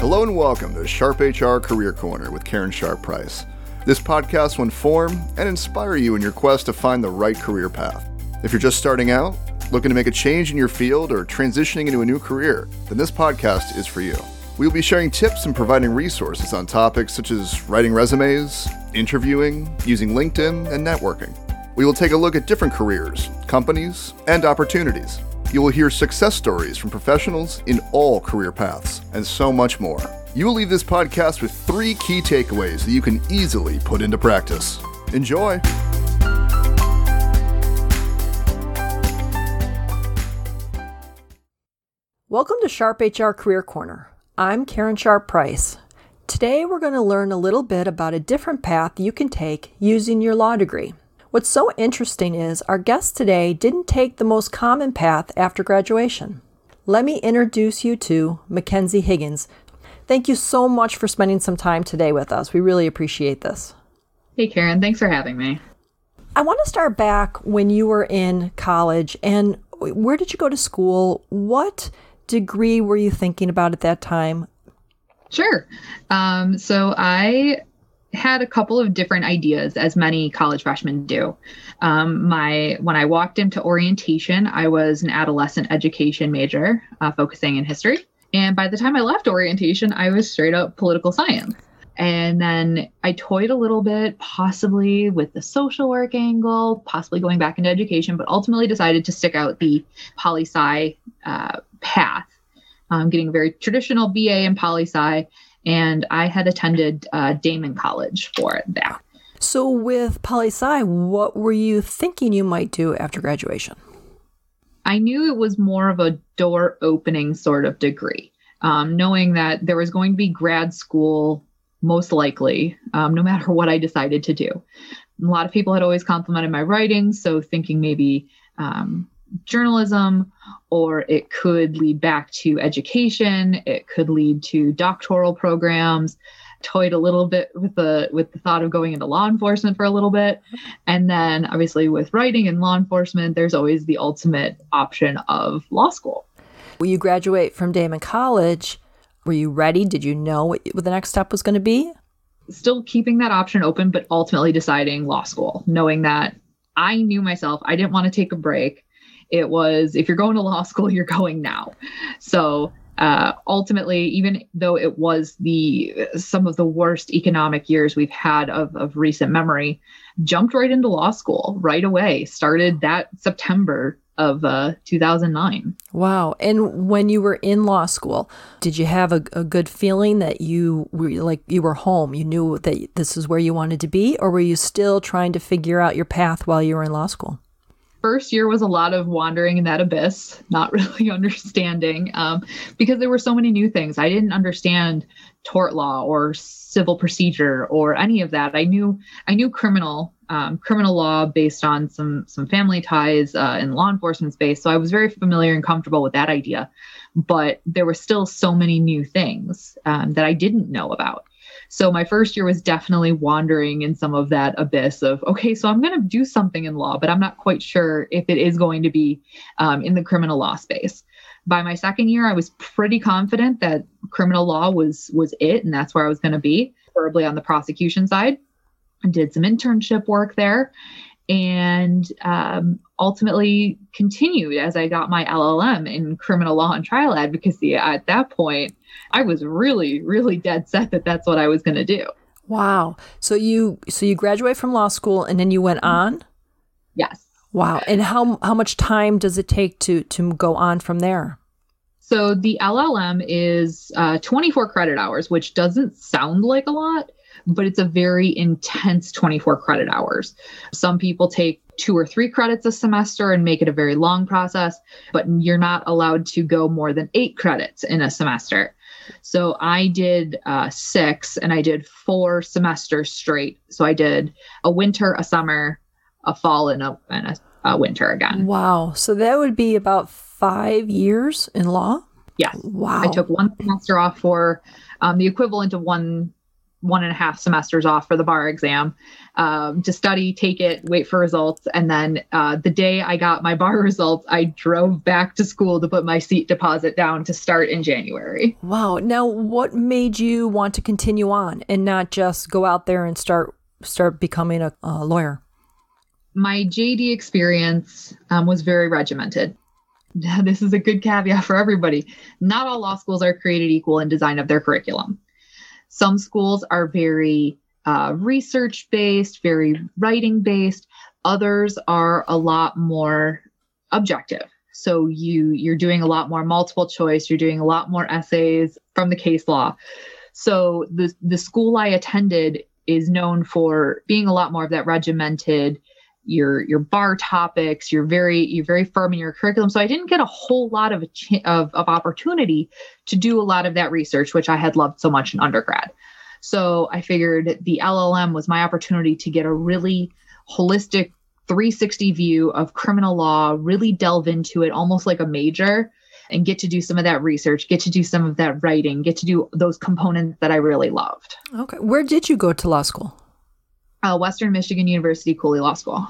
Hello and welcome to Sharp HR Career Corner with Karen Sharp Price. This podcast will inform and inspire you in your quest to find the right career path. If you're just starting out, looking to make a change in your field, or transitioning into a new career, then this podcast is for you. We will be sharing tips and providing resources on topics such as writing resumes, interviewing, using LinkedIn, and networking. We will take a look at different careers, companies, and opportunities. You will hear success stories from professionals in all career paths, and so much more. You will leave this podcast with three key takeaways that you can easily put into practice. Enjoy! Welcome to Sharp HR Career Corner. I'm Karen Sharp Price. Today we're going to learn a little bit about a different path you can take using your law degree. What's so interesting is our guest today didn't take the most common path after graduation. Let me introduce you to Mackenzie Higgins, Thank you so much for spending some time today with us. We really appreciate this. Hey, Karen. Thanks for having me. I want to start back when you were in college and where did you go to school? What degree were you thinking about at that time? Sure. Um, so I had a couple of different ideas, as many college freshmen do. Um, my when I walked into orientation, I was an adolescent education major, uh, focusing in history. And by the time I left orientation, I was straight up political science. And then I toyed a little bit, possibly with the social work angle, possibly going back into education, but ultimately decided to stick out the poli sci uh, path, um, getting a very traditional BA in poli sci. And I had attended uh, Daemen College for that. So, with poli sci, what were you thinking you might do after graduation? I knew it was more of a door opening sort of degree, um, knowing that there was going to be grad school most likely, um, no matter what I decided to do. A lot of people had always complimented my writing, so thinking maybe um, journalism, or it could lead back to education, it could lead to doctoral programs. Toyed a little bit with the with the thought of going into law enforcement for a little bit. And then obviously with writing and law enforcement there's always the ultimate option of law school. When you graduate from Daemen College? Were you ready? Did you know what, what the next step was going to be? Still keeping that option open but ultimately deciding law school knowing that I knew myself I didn't want to take a break it was if you're going to law school you're going now so uh, ultimately, even though it was the some of the worst economic years we've had of, of recent memory, jumped right into law school right away. Started that September of uh, 2009. Wow. And when you were in law school, did you have a, a, good feeling that you were like you were home? You knew that this is where you wanted to be, or were you still trying to figure out your path while you were in law school? First year was a lot of wandering in that abyss, not really understanding, um, because there were so many new things. I didn't understand tort law or civil procedure or any of that. I knew I knew criminal um, criminal law based on some some family ties uh, in law enforcement space, so I was very familiar and comfortable with that idea. But there were still so many new things um, that I didn't know about. So my first year was definitely wandering in some of that abyss of, okay, so I'm going to do something in law, but I'm not quite sure if it is going to be um, in the criminal law space. By my second year, I was pretty confident that criminal law was was it, and that's where I was going to be, preferably on the prosecution side. I did some internship work there, and um, ultimately continued as I got my LLM in criminal law and trial advocacy. At that point, I was really, really dead set that that's what I was going to do. Wow. So you so you graduate from law school and then you went on? Yes. Wow. And how how much time does it take to to go on from there? So the LLM is uh, 24 credit hours, which doesn't sound like a lot, but it's a very intense 24 credit hours. Some people take two or three credits a semester and make it a very long process, but you're not allowed to go more than eight credits in a semester. So I did uh, six and I did four semesters straight. So I did a winter, a summer, a fall, and a, and a, a winter again. Wow. So that would be about five years in law? Yes. Wow. I took one semester off for um, the equivalent of one one and a half semesters off for the bar exam um, to study, take it, wait for results. And then uh, the day I got my bar results, I drove back to school to put my seat deposit down to start in January. Wow. Now, what made you want to continue on and not just go out there and start start becoming a, a lawyer? My JD experience um, was very regimented. Now, This is a good caveat for everybody. Not all law schools are created equal in design of their curriculum. Some schools are very uh, research based, very writing based. Others are a lot more objective. So you you're doing a lot more multiple choice. You're doing a lot more essays from the case law. So the the school I attended is known for being a lot more of that regimented your your bar topics you're very you're very firm in your curriculum. So i didn't get a whole lot of, ch- of of opportunity to do a lot of that research which i had loved so much in undergrad. So i figured the llm was my opportunity to get a really holistic 360 view of criminal law really delve into it almost like a major and get to do some of that research get to do some of that writing get to do those components that i really loved. Okay. Where did you go to law school uh, Western Michigan University Cooley Law School.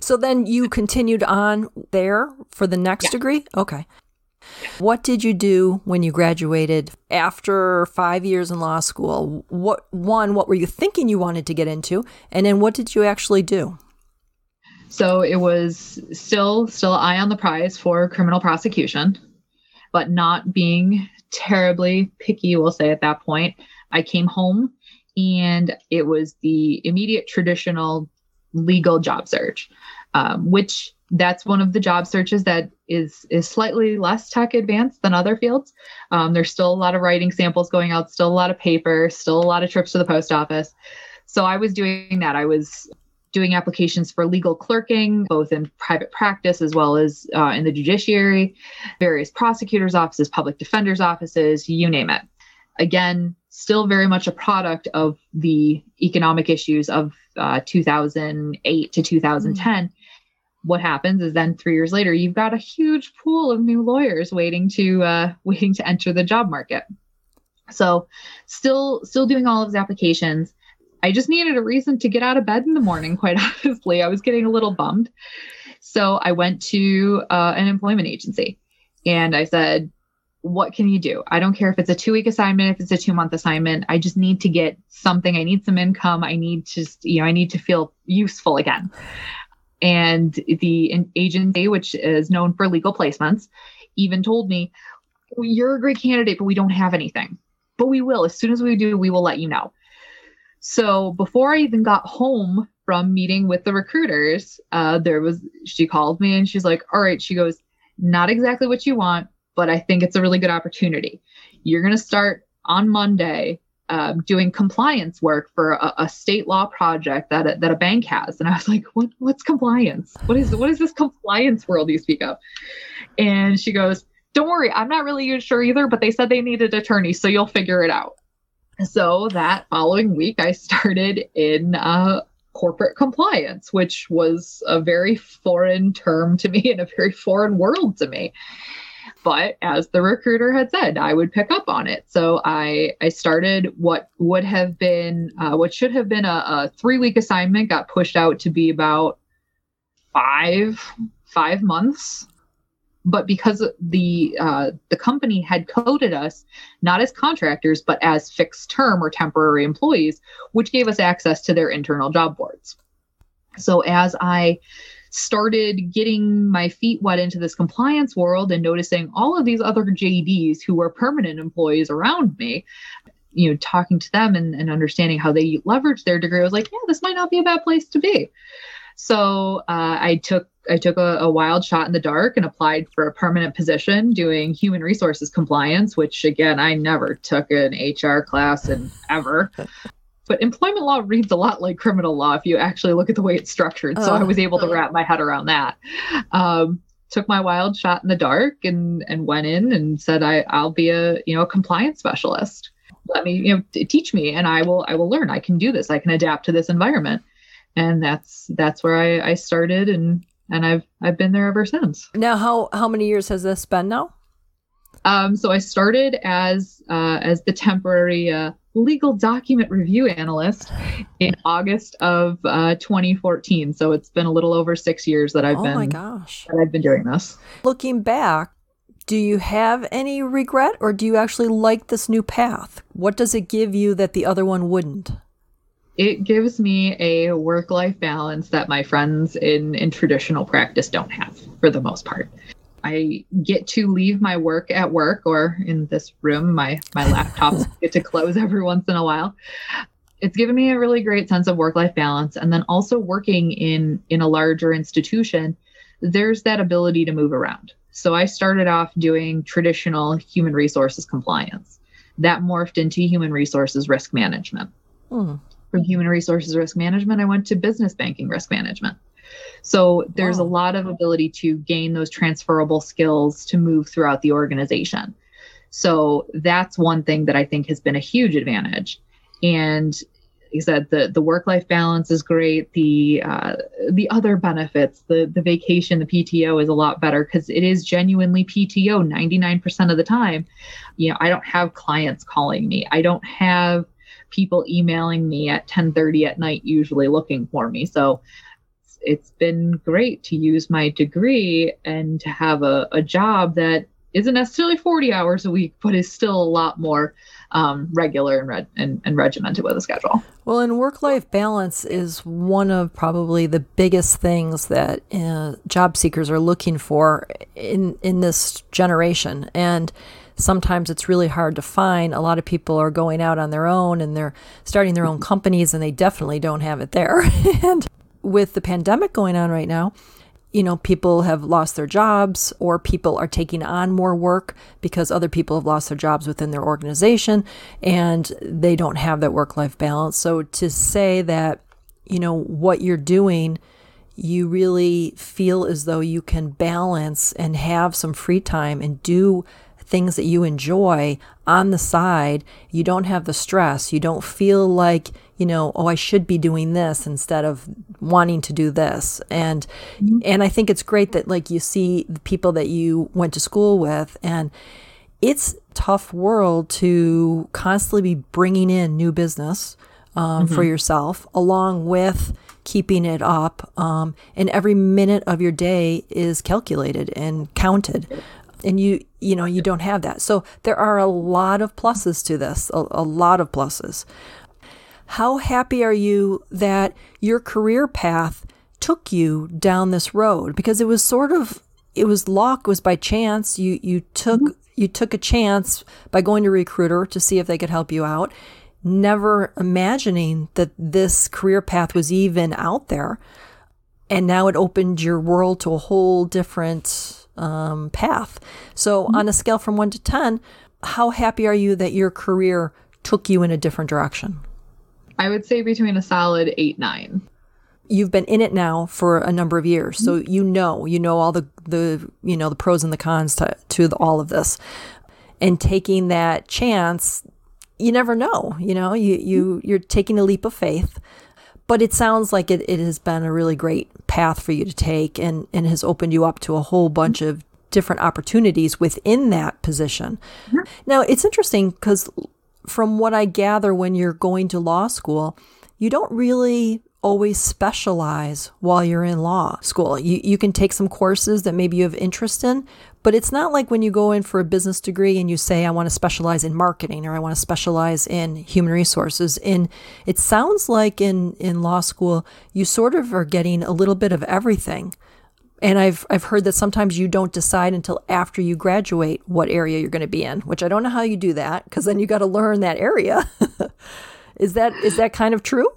So then you continued on there for the next yeah. degree? Okay. What did you do when you graduated after five years in law school? What one, what were you thinking you wanted to get into? And then what did you actually do? So it was still still eye on the prize for criminal prosecution, but not being terribly picky, we'll say at that point. I came home and it was the immediate traditional legal job search, um, which that's one of the job searches that is is slightly less tech advanced than other fields. Um, there's still a lot of writing samples going out, still a lot of paper, still a lot of trips to the post office. So I was doing that. I was doing applications for legal clerking, both in private practice as well as uh, in the judiciary, various prosecutors' offices, public defenders' offices, you name it. Again, still very much a product of the economic issues of uh, 2008 to 2010. Mm-hmm. What happens is then three years later, you've got a huge pool of new lawyers waiting to uh, waiting to enter the job market. So, still still doing all of his applications. I just needed a reason to get out of bed in the morning. Quite honestly, I was getting a little bummed. So I went to uh, an employment agency, and I said, what can you do? I don't care if it's a two week assignment, if it's a two month assignment. I just need to get something. I need some income. I need to, you know, I need to feel useful again. And the agency, which is known for legal placements, even told me, You're a great candidate, but we don't have anything. But we will. As soon as we do, we will let you know. So before I even got home from meeting with the recruiters, uh, there was, she called me and she's like, All right, she goes, Not exactly what you want but I think it's a really good opportunity. You're going to start on Monday um, doing compliance work for a, a, state law project that a, that a bank has, and I was like, "What? What's compliance? What is what is this compliance world you speak of?" And she goes, "Don't worry, I'm not really sure either, but they said they needed attorneys, so you'll figure it out." So that following week, I started in uh, corporate compliance, which was a very foreign term to me and a very foreign world to me but as the recruiter had said i would pick up on it. So i i started what would have been uh, what should have been a, a three week assignment got pushed out to be about five five months. But because the uh, the company had coded us not as contractors but as fixed term or temporary employees which gave us access to their internal job boards. So as i started getting my feet wet into this compliance world and noticing all of these other JDs who were permanent employees around me, you know, talking to them and, and understanding how they leverage their degree, I was like, yeah, this might not be a bad place to be. So uh, I took I took a, a, wild shot in the dark and applied for a permanent position doing human resources compliance, which again I never took an HR class and ever. But employment law reads a lot like criminal law if you actually look at the way it's structured. So I oh. was able to wrap my head around that. Um, took my wild shot in the dark and and went in and said I I'll be a you know a compliance specialist. Let me you know t- teach me and I will I will learn. I can do this. I can adapt to this environment. And that's that's where I, I started and and I've I've been there ever since. Now how how many years has this been now? Um, so I started as uh, as the temporary uh, legal document review analyst in August of uh, 2014. So it's been a little over six years that I've oh been. my gosh! That I've been doing this. Looking back, do you have any regret, or do you actually like this new path? What does it give you that the other one wouldn't? It gives me a work-life balance that my friends in in traditional practice don't have, for the most part. I get to leave my work at work or in this room, my my laptops get to close every once in a while. It's given me a really great sense of work-life balance. And then also working in in a larger institution, there's that ability to move around. So I started off doing traditional human resources compliance. That morphed into human resources risk management. Hmm. From human resources risk management, I went to business banking risk management. So there's wow. a lot of ability to gain those transferable skills to move throughout the organization. So that's one thing that I think has been a huge advantage. And I said, the the work life balance is great. The uh, the other benefits, the the vacation, the PTO is a lot better because it is genuinely PTO 99% of the time. You know, I don't have clients calling me. I don't have people emailing me at 10:30 at night usually looking for me. So it's been great to use my degree and to have a, a job that isn't necessarily 40 hours a week, but is still a lot more um, regular and, reg- and, and regimented with a schedule. Well, and work life balance is one of probably the biggest things that uh, job seekers are looking for in, in this generation. And sometimes it's really hard to find. A lot of people are going out on their own and they're starting their own companies, and they definitely don't have it there. and with the pandemic going on right now, you know, people have lost their jobs or people are taking on more work because other people have lost their jobs within their organization and they don't have that work life balance. So to say that, you know, what you're doing, you really feel as though you can balance and have some free time and do things that you enjoy on the side, you don't have the stress. You don't feel like, you know, oh, I should be doing this instead of wanting to do this. And mm-hmm. and I think it's great that like you see the people that you went to school with and it's tough world to constantly be bringing in new business um, mm-hmm. for yourself along with keeping it up um, and every minute of your day is calculated and counted and you you know you don't have that so there are a lot of pluses to this a, a lot of pluses how happy are you that your career path took you down this road because it was sort of it was luck it was by chance you you took mm-hmm. you took a chance by going to recruiter to see if they could help you out never imagining that this career path was even out there and now it opened your world to a whole different um, path. So, mm-hmm. on a scale from one to 10, how happy are you that your career took you in a different direction? I would say between a solid eight, nine. You've been in it now for a number of years, so mm-hmm. you know, you know all the the you know the pros and the cons to to the, all of this, and taking that chance, you never know. You know, you you you're taking a leap of faith but it sounds like it, it has been a really great path for you to take and, and has opened you up to a whole bunch of different opportunities within that position. Mm-hmm. Now, it's interesting because from what I gather when you're going to law school, you don't really always specialize while you're in law school. You, you can take some courses that maybe you have interest in, but it's not like when you go in for a business degree and you say, I want to specialize in marketing or I want to specialize in human resources. In it sounds like in, in law school, you sort of are getting a little bit of everything. And I've I've heard that sometimes you don't decide until after you graduate what area you're going to be in, which I don't know how you do that because then you got to learn that area. is that is that kind of true?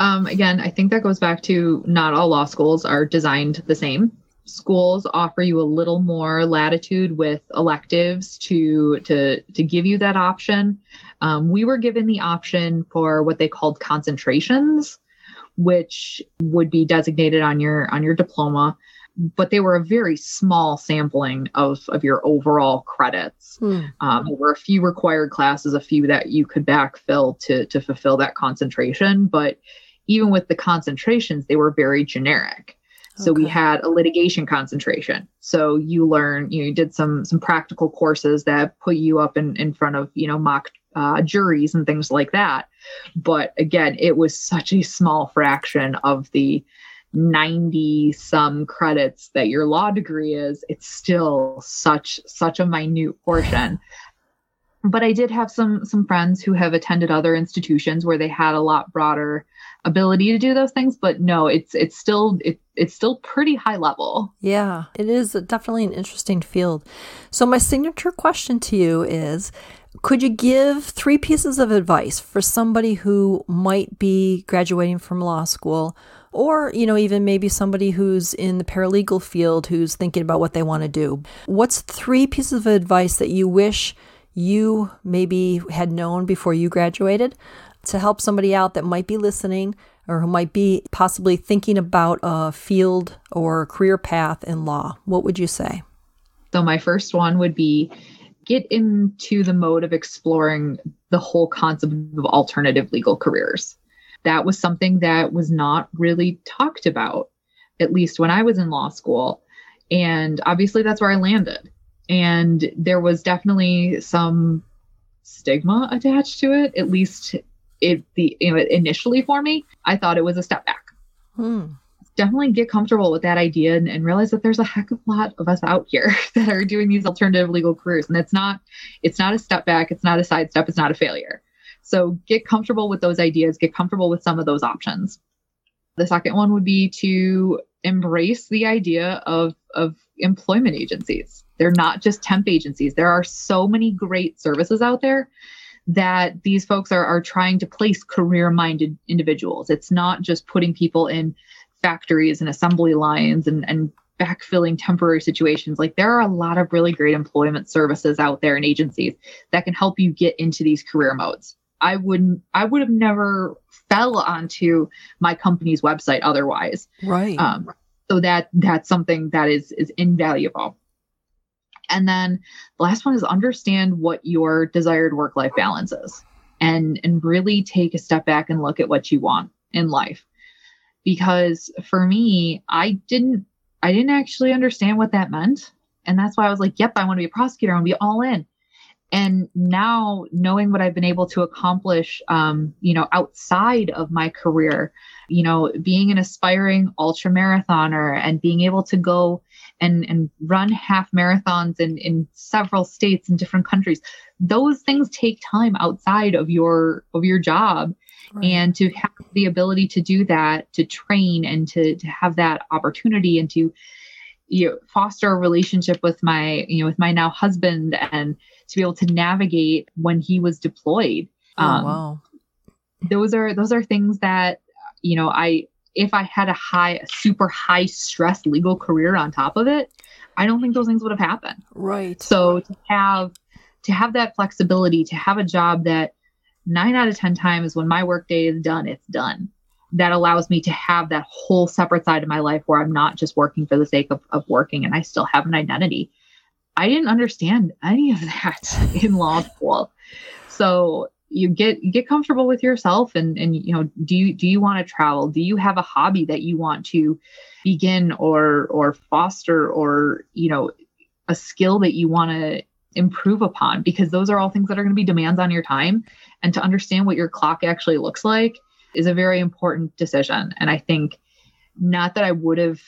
Um, again, I think that goes back to not all law schools are designed the same. Schools offer you a little more latitude with electives to to to give you that option. Um, we were given the option for what they called concentrations, which would be designated on your on your diploma but they were a very small sampling of of your overall credits. Hmm. Um, there were a few required classes, a few that you could backfill to to fulfill that concentration, but even with the concentrations, they were very generic. So okay. we had a litigation concentration. So you learn, you know, you did some some practical courses that put you up in, in front of, you know, mock uh, juries and things like that. But again, it was such a small fraction of the 90 some credits that your law degree is it's still such such a minute portion. But i did have some some friends who have attended other institutions where they had a lot broader ability to do those things but no it's it's still it, it's still pretty high level. Yeah it is definitely an interesting field. So my signature question to you is could you give three pieces of advice for somebody who might be graduating from law school? Or you know even maybe somebody who's in the paralegal field who's thinking about what they want to do? What's three pieces of advice that you wish you maybe had known before you graduated to help somebody out that might be listening or who might be possibly thinking about a field or career path in law? What would you say? So my first one would be get into the mode of exploring the whole concept of alternative legal careers that was something that was not really talked about, at least when I was in law school. And obviously, that's where I landed. And there was definitely some stigma attached to it, at least it the you know, initially for me. I thought it was a step back. Hmm. Definitely get comfortable with that idea and, and realize that there's a heck of a lot of us out here that are doing these alternative legal careers. And it's not it's not a step back, it's not a sidestep, it's not a failure so get comfortable with those ideas, get comfortable with some of those options. The second one would be to embrace the idea of, of employment agencies. They're not just temp agencies. There are so many great services out there that these folks are, are trying to place career minded individuals. It's not just putting people in factories and assembly lines and, and backfilling temporary situations. Like there are a lot of really great employment services out there and agencies that can help you get into these career modes. I wouldn't I would have never fell onto my company's website otherwise. Right. Um, so that that's something that is is invaluable. And then the last one is understand what your desired work life balance is and and really take a step back and look at what you want in life. Because for me, I didn't I didn't actually understand what that meant. And that's why I was like, yep, I want to be a prosecutor. I want to be all in and now knowing what i've been able to accomplish um, you know outside of my career you know being an aspiring ultra marathoner and being able to go and and run half marathons in in several states and different countries those things take time outside of your of your job right. and to have the ability to do that to train and to to have that opportunity and to you know, foster a relationship with my you know with my now husband and to be able to navigate when he was deployed. Oh, um, wow. Those are those are things that you know I if I had a high a super high stress legal career on top of it, I don't think those things would have happened. Right. So to have to have that flexibility, to have a job that nine out of ten times when my workday is done, it's done. That allows me to have that whole separate side of my life where I'm not just working for the sake of, of working and I still have an identity. I didn't understand any of that in law school. So you get get comfortable with yourself and and you know do you do you want to travel do you have a hobby that you want to begin or or foster or you know a skill that you want to improve upon because those are all things that are going to be demands on your time. And to understand what your clock actually looks like is a very important decision. And i think not that i would have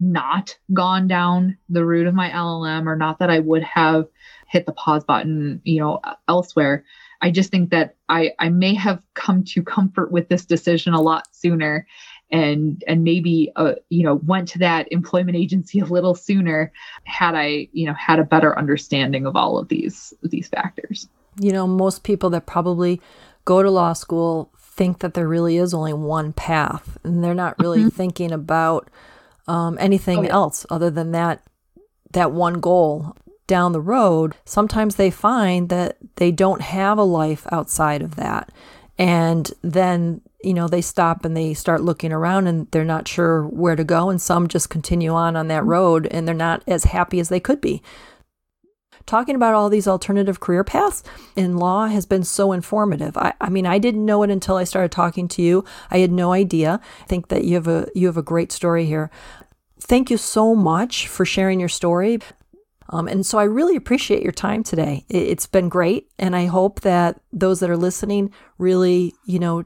not gone down the route of my LLM or not that I would have hit the pause button, you know, elsewhere. I just think that I I may have come to comfort with this decision a lot sooner and and maybe uh, you know went to that employment agency a little sooner had I, you know, had a better understanding of all of these these factors. You know, most people that probably go to law school think that there really is only one path and they're not really mm-hmm. thinking about um, anything oh, else other than that that one goal down the road sometimes they find that they don't have a life outside of that and then you know they stop and they start looking around and they're not sure where to go and some just continue on on that road and they're not as happy as they could be talking about all these alternative career paths in law has been so informative. I, I, mean, I didn't know it until I started talking to you. I had no idea. I think that you have a you have a great story here. Thank you so much for sharing your story. Um, and so I really appreciate your time today. It's been great. And I hope that those that are listening really, you know,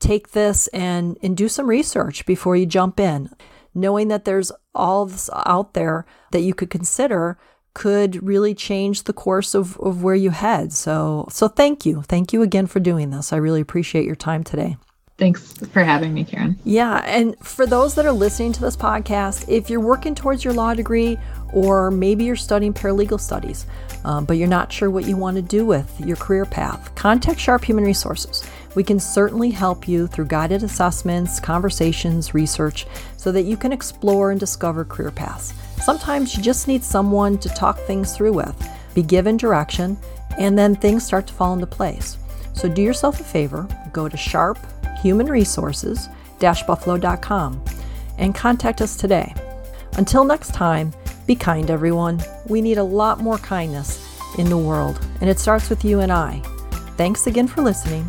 take this and, and do some research before you jump in. Knowing that there's all this out there that you could consider could really change the course of, of where you head. So so thank you. Thank you again for doing this. I really appreciate your time today. Thanks for having me, Karen. Yeah. And for those that are listening to this podcast, if you're working towards your law degree, or maybe you're studying paralegal studies, um, but you're not sure what you want to do with your career path, contact Sharp Human Resources. We can certainly help you through guided assessments, conversations, research, so that you can explore and discover career paths. Sometimes you just need someone to talk things through with, be given direction, and then things start to fall into place. So do yourself a favor, go to Sharp Human Resources buffalo.com and contact us today. Until next time, be kind, everyone. We need a lot more kindness in the world, and it starts with you and I. Thanks again for listening,